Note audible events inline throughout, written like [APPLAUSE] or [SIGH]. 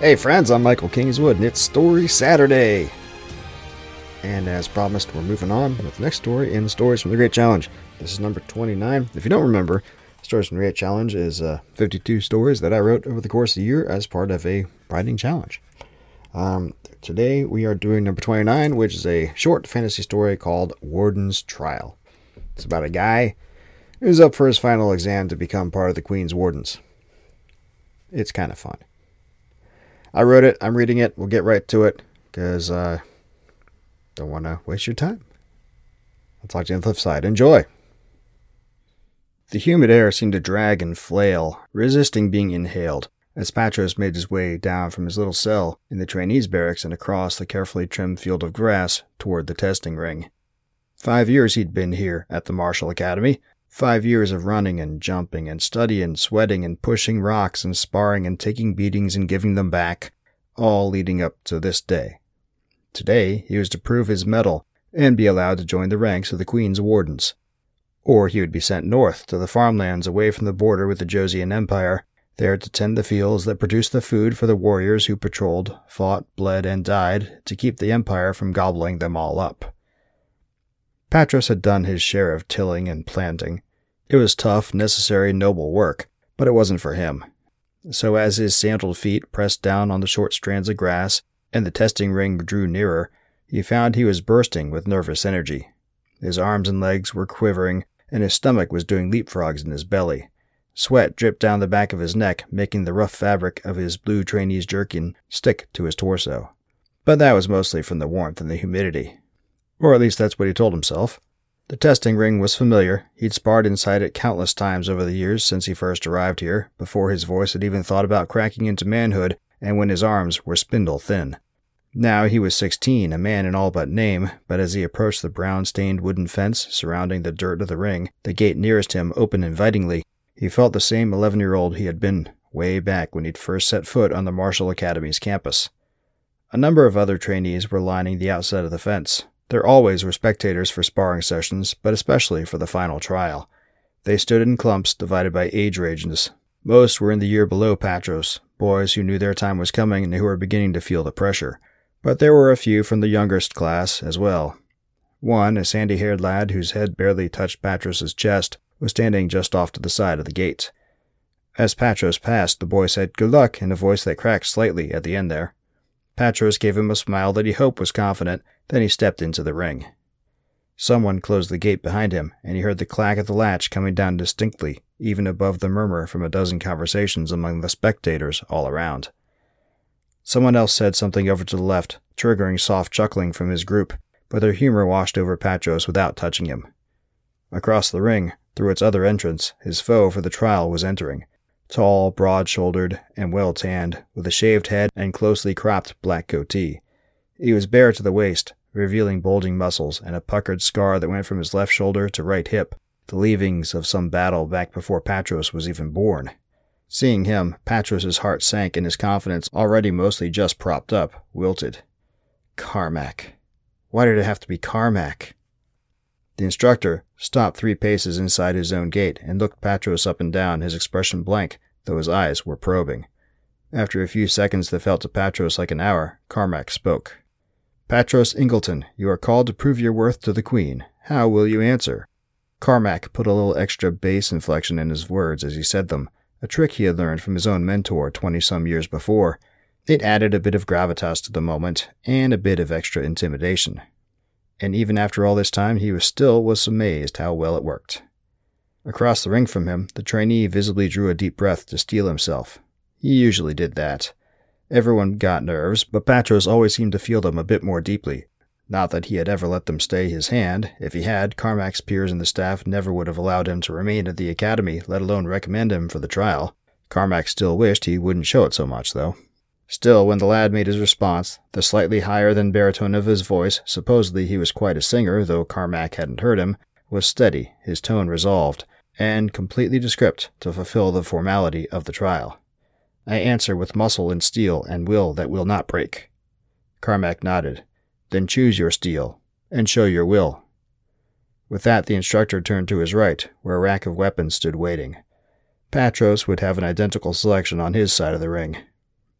Hey friends, I'm Michael Kingswood, and it's Story Saturday. And as promised, we're moving on with the next story in Stories from the Great Challenge. This is number 29. If you don't remember, Stories from the Great Challenge is uh, 52 stories that I wrote over the course of the year as part of a writing challenge. Um, today we are doing number 29, which is a short fantasy story called Warden's Trial. It's about a guy who's up for his final exam to become part of the Queen's Wardens. It's kind of fun. I wrote it. I'm reading it. We'll get right to it because I uh, don't want to waste your time. I'll talk to you on the flip side. Enjoy. The humid air seemed to drag and flail, resisting being inhaled, as Patros made his way down from his little cell in the trainees' barracks and across the carefully trimmed field of grass toward the testing ring. Five years he'd been here at the Martial Academy, Five years of running and jumping and studying, sweating and pushing rocks and sparring and taking beatings and giving them back, all leading up to this day. Today he was to prove his mettle and be allowed to join the ranks of the Queen's Wardens. Or he would be sent north to the farmlands away from the border with the Josian Empire, there to tend the fields that produced the food for the warriors who patrolled, fought, bled, and died to keep the Empire from gobbling them all up. Patros had done his share of tilling and planting. It was tough, necessary, noble work, but it wasn't for him. So as his sandaled feet pressed down on the short strands of grass and the testing ring drew nearer, he found he was bursting with nervous energy. His arms and legs were quivering, and his stomach was doing leapfrogs in his belly. Sweat dripped down the back of his neck, making the rough fabric of his blue trainee's jerkin stick to his torso. But that was mostly from the warmth and the humidity. Or at least that's what he told himself. The testing ring was familiar. He'd sparred inside it countless times over the years since he first arrived here, before his voice had even thought about cracking into manhood, and when his arms were spindle thin. Now he was sixteen, a man in all but name, but as he approached the brown stained wooden fence surrounding the dirt of the ring, the gate nearest him opened invitingly, he felt the same eleven year old he had been way back when he'd first set foot on the Martial Academy's campus. A number of other trainees were lining the outside of the fence, there always were spectators for sparring sessions, but especially for the final trial. They stood in clumps divided by age ranges. Most were in the year below Patros, boys who knew their time was coming and who were beginning to feel the pressure. But there were a few from the youngest class as well. One, a sandy haired lad whose head barely touched Patros's chest, was standing just off to the side of the gate. As Patros passed, the boy said good luck in a voice that cracked slightly at the end there. Patros gave him a smile that he hoped was confident, then he stepped into the ring. Someone closed the gate behind him, and he heard the clack of the latch coming down distinctly, even above the murmur from a dozen conversations among the spectators all around. Someone else said something over to the left, triggering soft chuckling from his group, but their humor washed over Patros without touching him. Across the ring, through its other entrance, his foe for the trial was entering, tall, broad shouldered, and well tanned, with a shaved head and closely cropped black goatee. He was bare to the waist, revealing bulging muscles and a puckered scar that went from his left shoulder to right hip, the leavings of some battle back before Patros was even born. Seeing him, Patros's heart sank and his confidence, already mostly just propped up, wilted. Carmack. Why did it have to be Carmack? The instructor stopped three paces inside his own gate and looked Patros up and down, his expression blank, though his eyes were probing. After a few seconds that felt to Patros like an hour, Carmack spoke. Patros Ingleton, you are called to prove your worth to the Queen. How will you answer? Carmack put a little extra bass inflection in his words as he said them, a trick he had learned from his own mentor twenty some years before. It added a bit of gravitas to the moment, and a bit of extra intimidation. And even after all this time, he was still was amazed how well it worked. Across the ring from him, the trainee visibly drew a deep breath to steel himself. He usually did that. Everyone got nerves, but Patros always seemed to feel them a bit more deeply. Not that he had ever let them stay his hand. If he had, Carmack's peers and the staff never would have allowed him to remain at the academy, let alone recommend him for the trial. Carmack still wished he wouldn't show it so much, though. Still, when the lad made his response, the slightly higher than baritone of his voice, supposedly he was quite a singer, though Carmack hadn't heard him, was steady, his tone resolved, and completely descript to fulfill the formality of the trial. I answer with muscle and steel and will that will not break. Carmack nodded. Then choose your steel, and show your will. With that, the instructor turned to his right, where a rack of weapons stood waiting. Patros would have an identical selection on his side of the ring.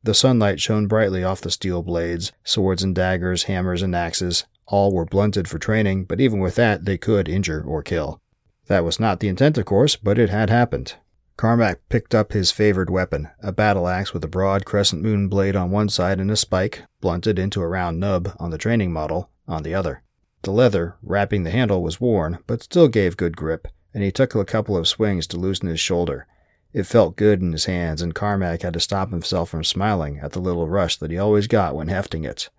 The sunlight shone brightly off the steel blades, swords and daggers, hammers and axes. All were blunted for training, but even with that, they could injure or kill. That was not the intent, of course, but it had happened. Carmack picked up his favored weapon, a battle axe with a broad crescent moon blade on one side and a spike, blunted into a round nub on the training model, on the other. The leather, wrapping the handle, was worn, but still gave good grip, and he took a couple of swings to loosen his shoulder. It felt good in his hands, and Carmack had to stop himself from smiling at the little rush that he always got when hefting it.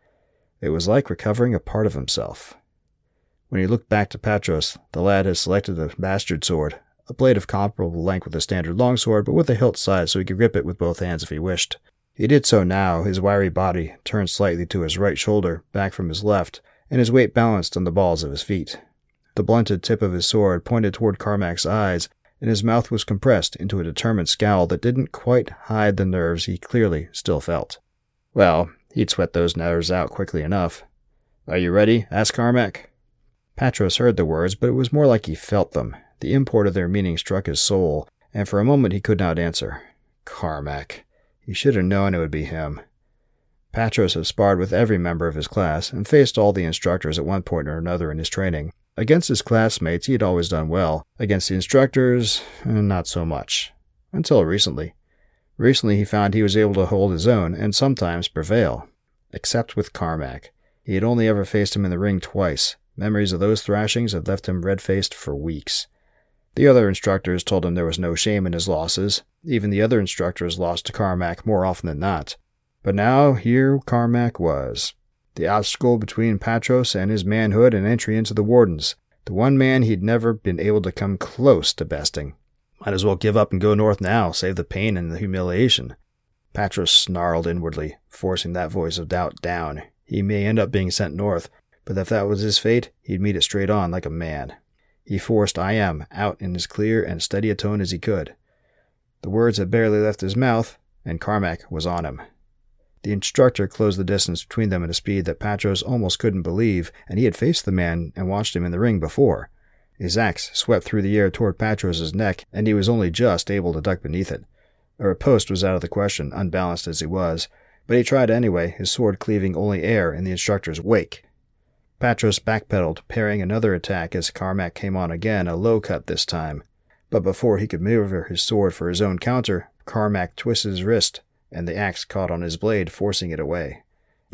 It was like recovering a part of himself. When he looked back to Patros, the lad had selected a bastard sword, a blade of comparable length with a standard longsword, but with a hilt side so he could grip it with both hands if he wished. He did so now, his wiry body turned slightly to his right shoulder, back from his left, and his weight balanced on the balls of his feet. The blunted tip of his sword pointed toward Carmack's eyes, and his mouth was compressed into a determined scowl that didn't quite hide the nerves he clearly still felt. Well, he'd sweat those nerves out quickly enough. Are you ready? asked Carmack. Patros heard the words, but it was more like he felt them. The import of their meaning struck his soul, and for a moment he could not answer. Carmack. He should have known it would be him. Patros had sparred with every member of his class and faced all the instructors at one point or another in his training. Against his classmates, he had always done well. Against the instructors, eh, not so much. Until recently. Recently, he found he was able to hold his own and sometimes prevail. Except with Carmack. He had only ever faced him in the ring twice. Memories of those thrashings had left him red faced for weeks. The other instructors told him there was no shame in his losses. Even the other instructors lost to Carmack more often than not. But now here Carmack was the obstacle between Patros and his manhood and entry into the Wardens, the one man he'd never been able to come close to besting. Might as well give up and go north now, save the pain and the humiliation. Patros snarled inwardly, forcing that voice of doubt down. He may end up being sent north, but if that was his fate, he'd meet it straight on like a man. He forced I am out in as clear and steady a tone as he could. The words had barely left his mouth, and Carmack was on him. The instructor closed the distance between them at a speed that Patros almost couldn't believe, and he had faced the man and watched him in the ring before. His axe swept through the air toward Patros's neck, and he was only just able to duck beneath it. A riposte was out of the question, unbalanced as he was, but he tried anyway, his sword cleaving only air in the instructor's wake. Patros backpedaled, parrying another attack as Carmack came on again, a low cut this time. But before he could maneuver his sword for his own counter, Carmack twisted his wrist, and the axe caught on his blade, forcing it away.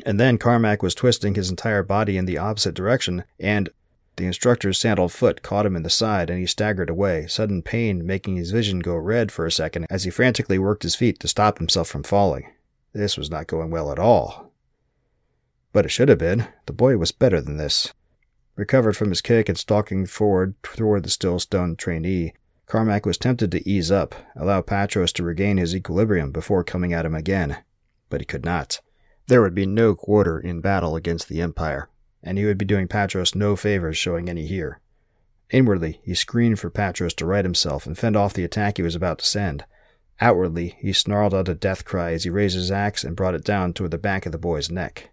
And then Carmack was twisting his entire body in the opposite direction, and the instructor's sandaled foot caught him in the side, and he staggered away, sudden pain making his vision go red for a second as he frantically worked his feet to stop himself from falling. This was not going well at all. But it should have been. The boy was better than this. Recovered from his kick and stalking forward toward the still stunned trainee, Carmack was tempted to ease up, allow Patros to regain his equilibrium before coming at him again. But he could not. There would be no quarter in battle against the Empire, and he would be doing Patros no favors showing any here. Inwardly, he screamed for Patros to right himself and fend off the attack he was about to send. Outwardly, he snarled out a death cry as he raised his axe and brought it down toward the back of the boy's neck.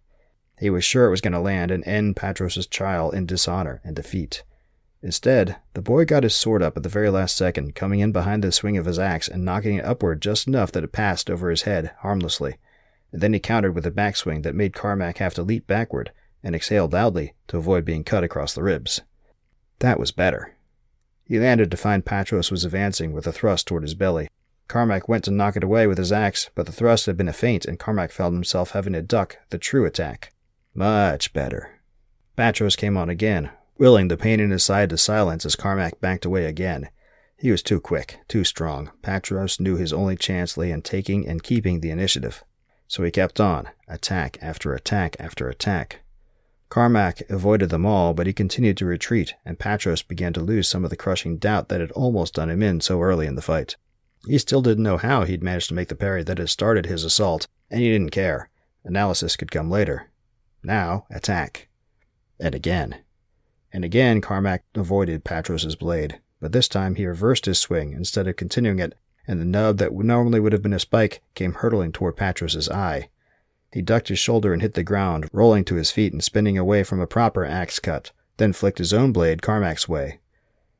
He was sure it was going to land and end Patros's trial in dishonor and defeat. Instead, the boy got his sword up at the very last second, coming in behind the swing of his axe and knocking it upward just enough that it passed over his head harmlessly. And then he countered with a backswing that made Carmack have to leap backward and exhale loudly to avoid being cut across the ribs. That was better. He landed to find Patros was advancing with a thrust toward his belly. Carmack went to knock it away with his axe, but the thrust had been a feint, and Carmack found himself having to duck the true attack. Much better. Patros came on again, willing the pain in his side to silence as Carmack backed away again. He was too quick, too strong. Patros knew his only chance lay in taking and keeping the initiative. So he kept on, attack after attack after attack. Carmack avoided them all, but he continued to retreat, and Patros began to lose some of the crushing doubt that had almost done him in so early in the fight. He still didn't know how he'd managed to make the parry that had started his assault, and he didn't care. Analysis could come later. Now, attack. And again. And again, Carmack avoided Patros's blade, but this time he reversed his swing instead of continuing it, and the nub that normally would have been a spike came hurtling toward Patros's eye. He ducked his shoulder and hit the ground, rolling to his feet and spinning away from a proper axe cut, then flicked his own blade Carmack's way.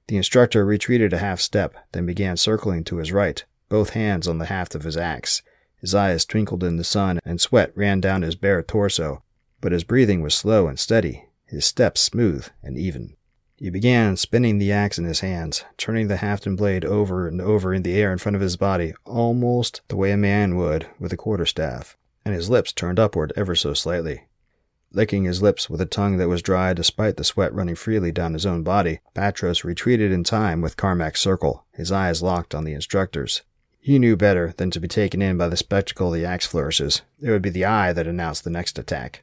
The instructor retreated a half step, then began circling to his right, both hands on the haft of his axe. His eyes twinkled in the sun, and sweat ran down his bare torso, but his breathing was slow and steady, his steps smooth and even. He began spinning the axe in his hands, turning the haft and blade over and over in the air in front of his body, almost the way a man would with a quarterstaff, and his lips turned upward ever so slightly. Licking his lips with a tongue that was dry despite the sweat running freely down his own body, Patros retreated in time with Carmack's circle, his eyes locked on the instructors. He knew better than to be taken in by the spectacle of the axe flourishes. It would be the eye that announced the next attack.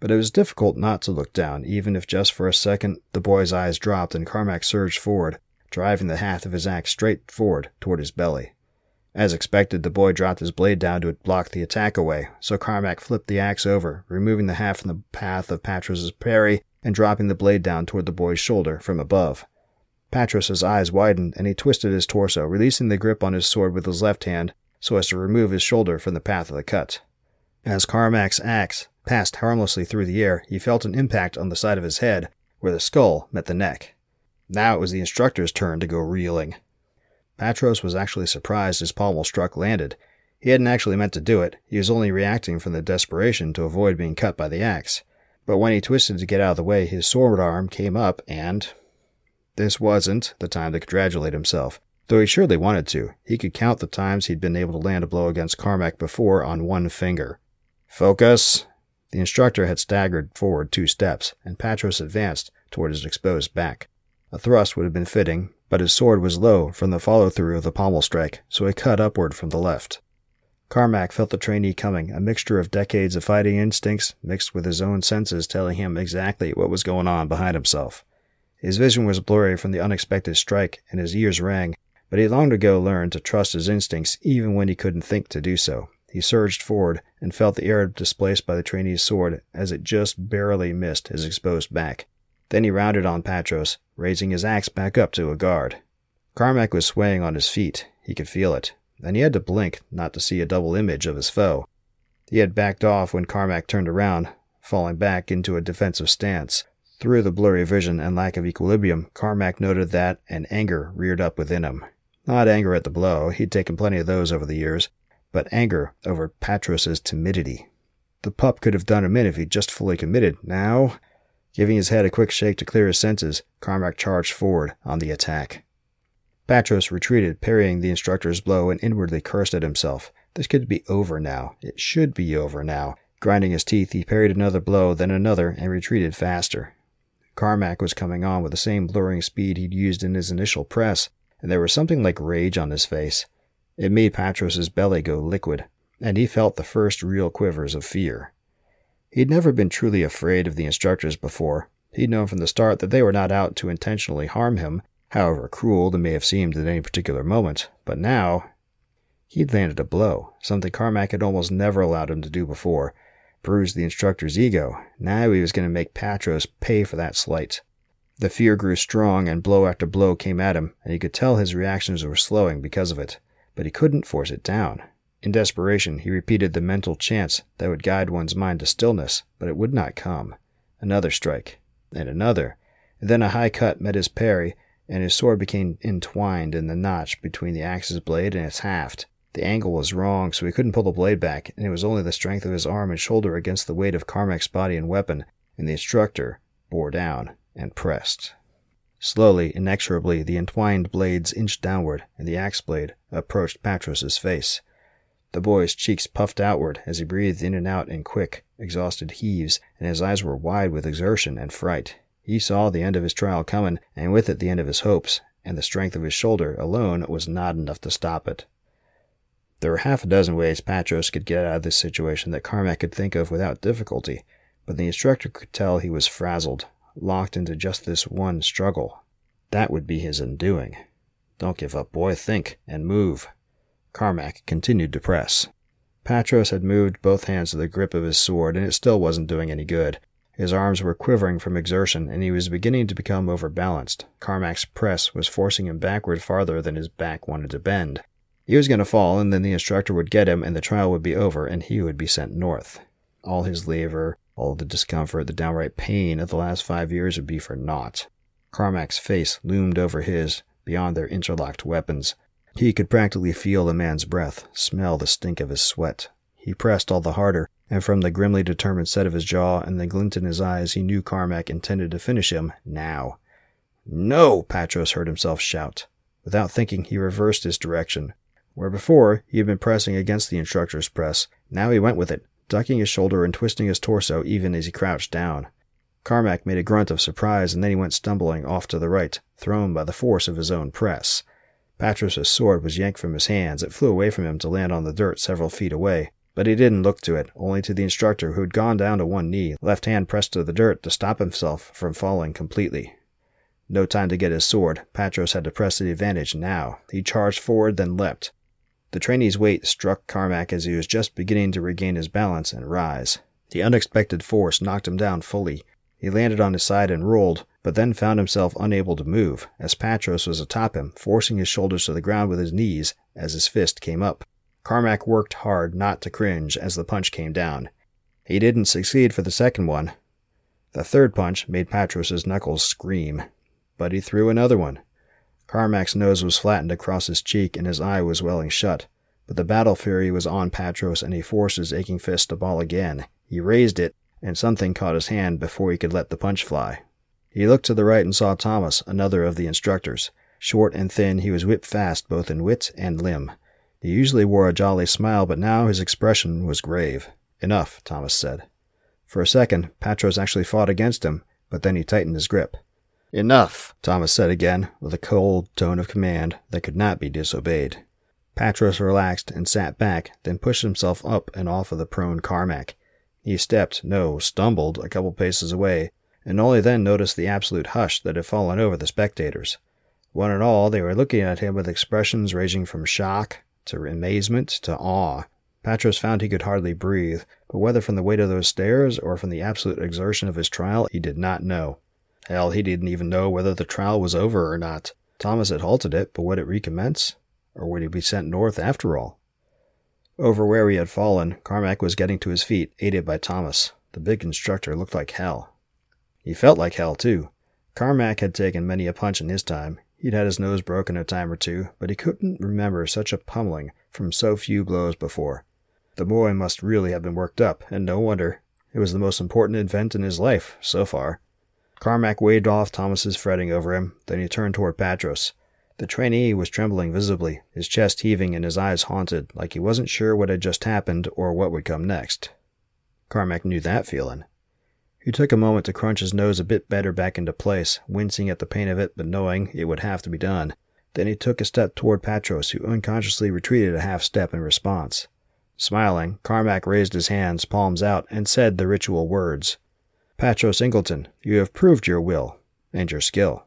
But it was difficult not to look down, even if just for a second the boy's eyes dropped and Carmack surged forward, driving the haft of his axe straight forward toward his belly. As expected, the boy dropped his blade down to block the attack away, so Carmack flipped the axe over, removing the haft from the path of Patros's parry and dropping the blade down toward the boy's shoulder from above. Patros's eyes widened and he twisted his torso, releasing the grip on his sword with his left hand so as to remove his shoulder from the path of the cut. As Carmack's axe passed harmlessly through the air, he felt an impact on the side of his head, where the skull met the neck. Now it was the instructor's turn to go reeling. Patros was actually surprised his pommel struck landed. He hadn't actually meant to do it, he was only reacting from the desperation to avoid being cut by the axe. But when he twisted to get out of the way, his sword arm came up, and. This wasn't the time to congratulate himself. Though he surely wanted to, he could count the times he'd been able to land a blow against Carmack before on one finger. Focus! The instructor had staggered forward two steps, and Patros advanced toward his exposed back. A thrust would have been fitting, but his sword was low from the follow through of the pommel strike, so it cut upward from the left. Carmack felt the trainee coming, a mixture of decades of fighting instincts mixed with his own senses telling him exactly what was going on behind himself. His vision was blurry from the unexpected strike, and his ears rang, but he long ago learned to trust his instincts even when he couldn't think to do so. He surged forward and felt the air displaced by the trainee's sword as it just barely missed his exposed back. Then he rounded on Patros, raising his axe back up to a guard. Carmack was swaying on his feet. He could feel it, and he had to blink not to see a double image of his foe. He had backed off when Carmack turned around, falling back into a defensive stance. Through the blurry vision and lack of equilibrium, Carmack noted that an anger reared up within him. Not anger at the blow, he'd taken plenty of those over the years, but anger over Patros's timidity. The pup could have done him in if he'd just fully committed. Now, giving his head a quick shake to clear his senses, Carmack charged forward on the attack. Patros retreated, parrying the instructor's blow, and inwardly cursed at himself. This could be over now. It should be over now. Grinding his teeth, he parried another blow, then another, and retreated faster. Carmack was coming on with the same blurring speed he'd used in his initial press, and there was something like rage on his face. It made Patros's belly go liquid, and he felt the first real quivers of fear. He'd never been truly afraid of the instructors before. He'd known from the start that they were not out to intentionally harm him, however cruel they may have seemed at any particular moment. But now, he'd landed a blow, something Carmack had almost never allowed him to do before. Bruised the instructor's ego. Now he was going to make Patros pay for that slight. The fear grew strong, and blow after blow came at him, and he could tell his reactions were slowing because of it but he couldn't force it down. In desperation, he repeated the mental chants that would guide one's mind to stillness, but it would not come. Another strike, and another, and then a high cut met his parry, and his sword became entwined in the notch between the axe's blade and its haft. The angle was wrong, so he couldn't pull the blade back, and it was only the strength of his arm and shoulder against the weight of Carmack's body and weapon, and the instructor bore down and pressed. Slowly, inexorably, the entwined blades inched downward, and the axe blade approached Patros's face. The boy's cheeks puffed outward as he breathed in and out in quick, exhausted heaves, and his eyes were wide with exertion and fright. He saw the end of his trial coming, and with it the end of his hopes, and the strength of his shoulder alone was not enough to stop it. There were half a dozen ways Patros could get out of this situation that Carmack could think of without difficulty, but the instructor could tell he was frazzled, locked into just this one struggle. That would be his undoing. Don't give up, boy. Think and move. Carmack continued to press. Patros had moved both hands to the grip of his sword, and it still wasn't doing any good. His arms were quivering from exertion, and he was beginning to become overbalanced. Carmack's press was forcing him backward farther than his back wanted to bend. He was going to fall, and then the instructor would get him, and the trial would be over, and he would be sent north. All his labor, all the discomfort, the downright pain of the last five years would be for naught. Carmack's face loomed over his, beyond their interlocked weapons. He could practically feel the man's breath, smell the stink of his sweat. He pressed all the harder, and from the grimly determined set of his jaw and the glint in his eyes, he knew Carmack intended to finish him now. No! Patros heard himself shout. Without thinking, he reversed his direction. Where before he had been pressing against the instructor's press, now he went with it, ducking his shoulder and twisting his torso even as he crouched down. Carmack made a grunt of surprise, and then he went stumbling off to the right, thrown by the force of his own press. Patros's sword was yanked from his hands. It flew away from him to land on the dirt several feet away. But he didn't look to it, only to the instructor who had gone down to one knee, left hand pressed to the dirt to stop himself from falling completely. No time to get his sword. Patros had to press the advantage now. He charged forward, then leapt. The trainee's weight struck Carmack as he was just beginning to regain his balance and rise. The unexpected force knocked him down fully. He landed on his side and rolled, but then found himself unable to move, as Patros was atop him, forcing his shoulders to the ground with his knees as his fist came up. Carmack worked hard not to cringe as the punch came down. He didn't succeed for the second one. The third punch made Patros's knuckles scream, but he threw another one. Carmack's nose was flattened across his cheek and his eye was welling shut, but the battle fury was on Patros and he forced his aching fist to ball again. He raised it, and something caught his hand before he could let the punch fly. He looked to the right and saw Thomas, another of the instructors. Short and thin, he was whipped fast both in wit and limb. He usually wore a jolly smile, but now his expression was grave. Enough, Thomas said. For a second, Patros actually fought against him, but then he tightened his grip. Enough, Thomas said again, with a cold tone of command that could not be disobeyed. Patros relaxed and sat back, then pushed himself up and off of the prone Carmack. He stepped, no, stumbled, a couple paces away, and only then noticed the absolute hush that had fallen over the spectators. One and all, they were looking at him with expressions ranging from shock, to amazement to awe. Patros found he could hardly breathe, but whether from the weight of those stares or from the absolute exertion of his trial, he did not know. Hell, he didn't even know whether the trial was over or not. Thomas had halted it, but would it recommence? Or would he be sent north after all? Over where he had fallen, Carmack was getting to his feet, aided by Thomas. The big instructor looked like hell. He felt like hell, too. Carmack had taken many a punch in his time. He'd had his nose broken a time or two, but he couldn't remember such a pummeling from so few blows before. The boy must really have been worked up, and no wonder. It was the most important event in his life, so far. Carmack waved off Thomas's fretting over him, then he turned toward Patros. The trainee was trembling visibly, his chest heaving and his eyes haunted, like he wasn't sure what had just happened or what would come next. Carmack knew that feeling. He took a moment to crunch his nose a bit better back into place, wincing at the pain of it, but knowing it would have to be done. Then he took a step toward Patros, who unconsciously retreated a half step in response. Smiling, Carmack raised his hands, palms out, and said the ritual words. Patros Ingleton, you have proved your will and your skill.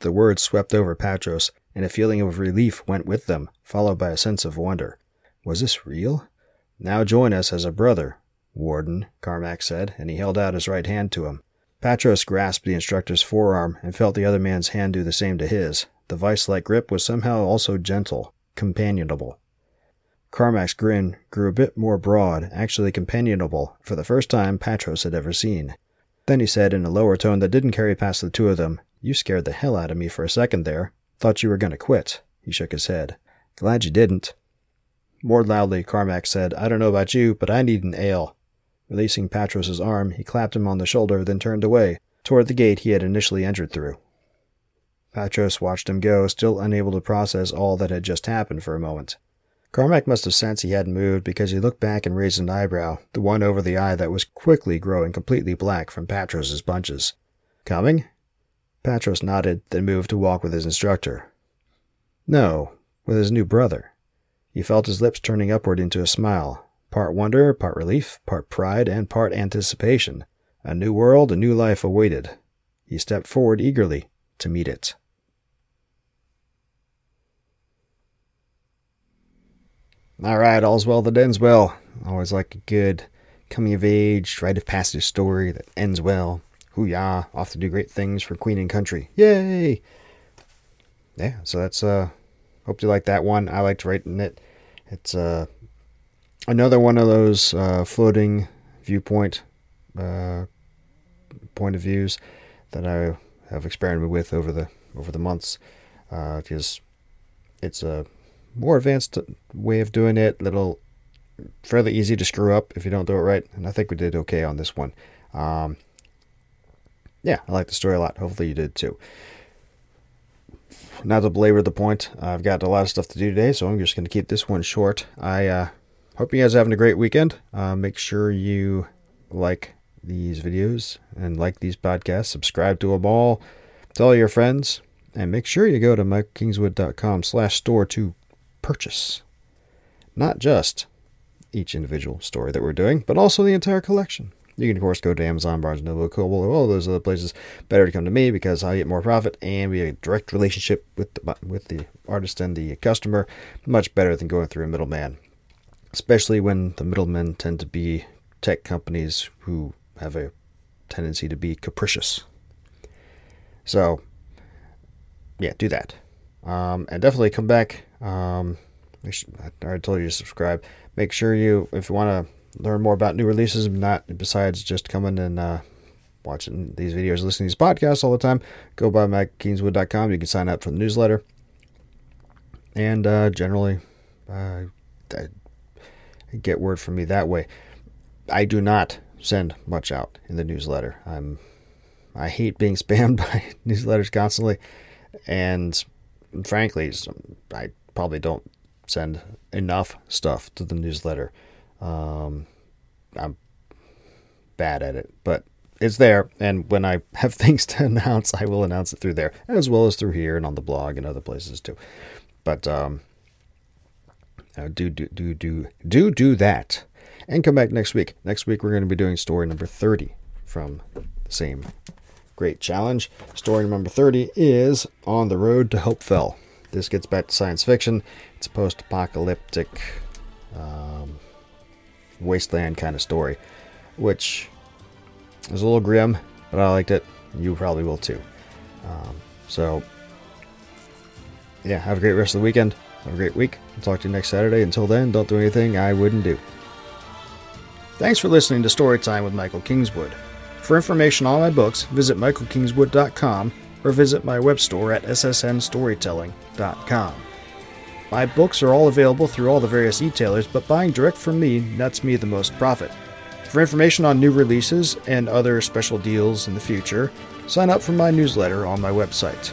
The words swept over Patros, and a feeling of relief went with them, followed by a sense of wonder. Was this real? Now join us as a brother, Warden, Carmack said, and he held out his right hand to him. Patros grasped the instructor's forearm and felt the other man's hand do the same to his. The vice like grip was somehow also gentle, companionable. Carmack's grin grew a bit more broad, actually companionable, for the first time Patros had ever seen. Then he said in a lower tone that didn't carry past the two of them, You scared the hell out of me for a second there. Thought you were going to quit. He shook his head. Glad you didn't. More loudly, Carmack said, I don't know about you, but I need an ale. Releasing Patros's arm, he clapped him on the shoulder, then turned away, toward the gate he had initially entered through. Patros watched him go, still unable to process all that had just happened for a moment. Carmack must have sensed he hadn't moved because he looked back and raised an eyebrow, the one over the eye that was quickly growing completely black from Patros's bunches. Coming? Patros nodded, then moved to walk with his instructor. No, with his new brother. He felt his lips turning upward into a smile, Part wonder, part relief, part pride, and part anticipation. A new world, a new life awaited. He stepped forward eagerly to meet it. All right, all's well that ends well. Always like a good coming of age, rite of passage story that ends well. Hoo-yah, off to do great things for Queen and country. Yay! Yeah, so that's uh hope you like that one. I liked writing it. It's uh another one of those uh floating viewpoint uh point of views that I have experimented with over the over the months. Uh because it's a more advanced way of doing it, little fairly easy to screw up if you don't do it right, and I think we did okay on this one. Um, yeah, I like the story a lot. Hopefully you did too. Not to belabor the point, I've got a lot of stuff to do today, so I'm just going to keep this one short. I uh, hope you guys are having a great weekend. Uh, make sure you like these videos and like these podcasts, subscribe to them all, tell your friends, and make sure you go to michaelkingswood.com slash store to purchase not just each individual story that we're doing, but also the entire collection. You can, of course, go to Amazon, Barnes & Noble, Kobo, all those other places. Better to come to me because I get more profit and we have a direct relationship with the, with the artist and the customer. Much better than going through a middleman, especially when the middlemen tend to be tech companies who have a tendency to be capricious. So, yeah, do that. Um, and definitely come back. Um, I already told you to subscribe. Make sure you, if you want to learn more about new releases, not besides just coming and uh, watching these videos, listening to these podcasts all the time, go by MikeKingswood.com. You can sign up for the newsletter. And uh, generally, uh, get word from me that way. I do not send much out in the newsletter. I'm I hate being [LAUGHS] spammed by newsletters constantly, and frankly, I probably don't send enough stuff to the newsletter. Um, I'm bad at it, but it's there. And when I [LAUGHS] have things to announce, I will announce it through there, as well as through here and on the blog and other places too. But um, uh, do do do do do do that, and come back next week. Next week we're going to be doing story number thirty from the same great challenge. Story number thirty is on the road to Hopefell. This gets back to science fiction. It's a post apocalyptic um, wasteland kind of story, which is a little grim, but I liked it. You probably will too. Um, so, yeah, have a great rest of the weekend. Have a great week. I'll talk to you next Saturday. Until then, don't do anything I wouldn't do. Thanks for listening to Storytime with Michael Kingswood. For information on my books, visit michaelkingswood.com or visit my web store at ssnstorytelling.com. My books are all available through all the various e-tailers, but buying direct from me nets me the most profit. For information on new releases and other special deals in the future, sign up for my newsletter on my website.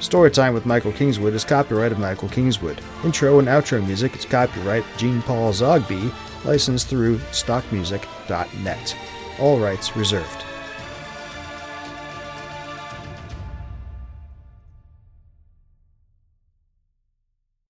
Storytime with Michael Kingswood is copyright of Michael Kingswood. Intro and outro music is copyright Jean Paul Zogby, licensed through stockmusic.net. All rights reserved.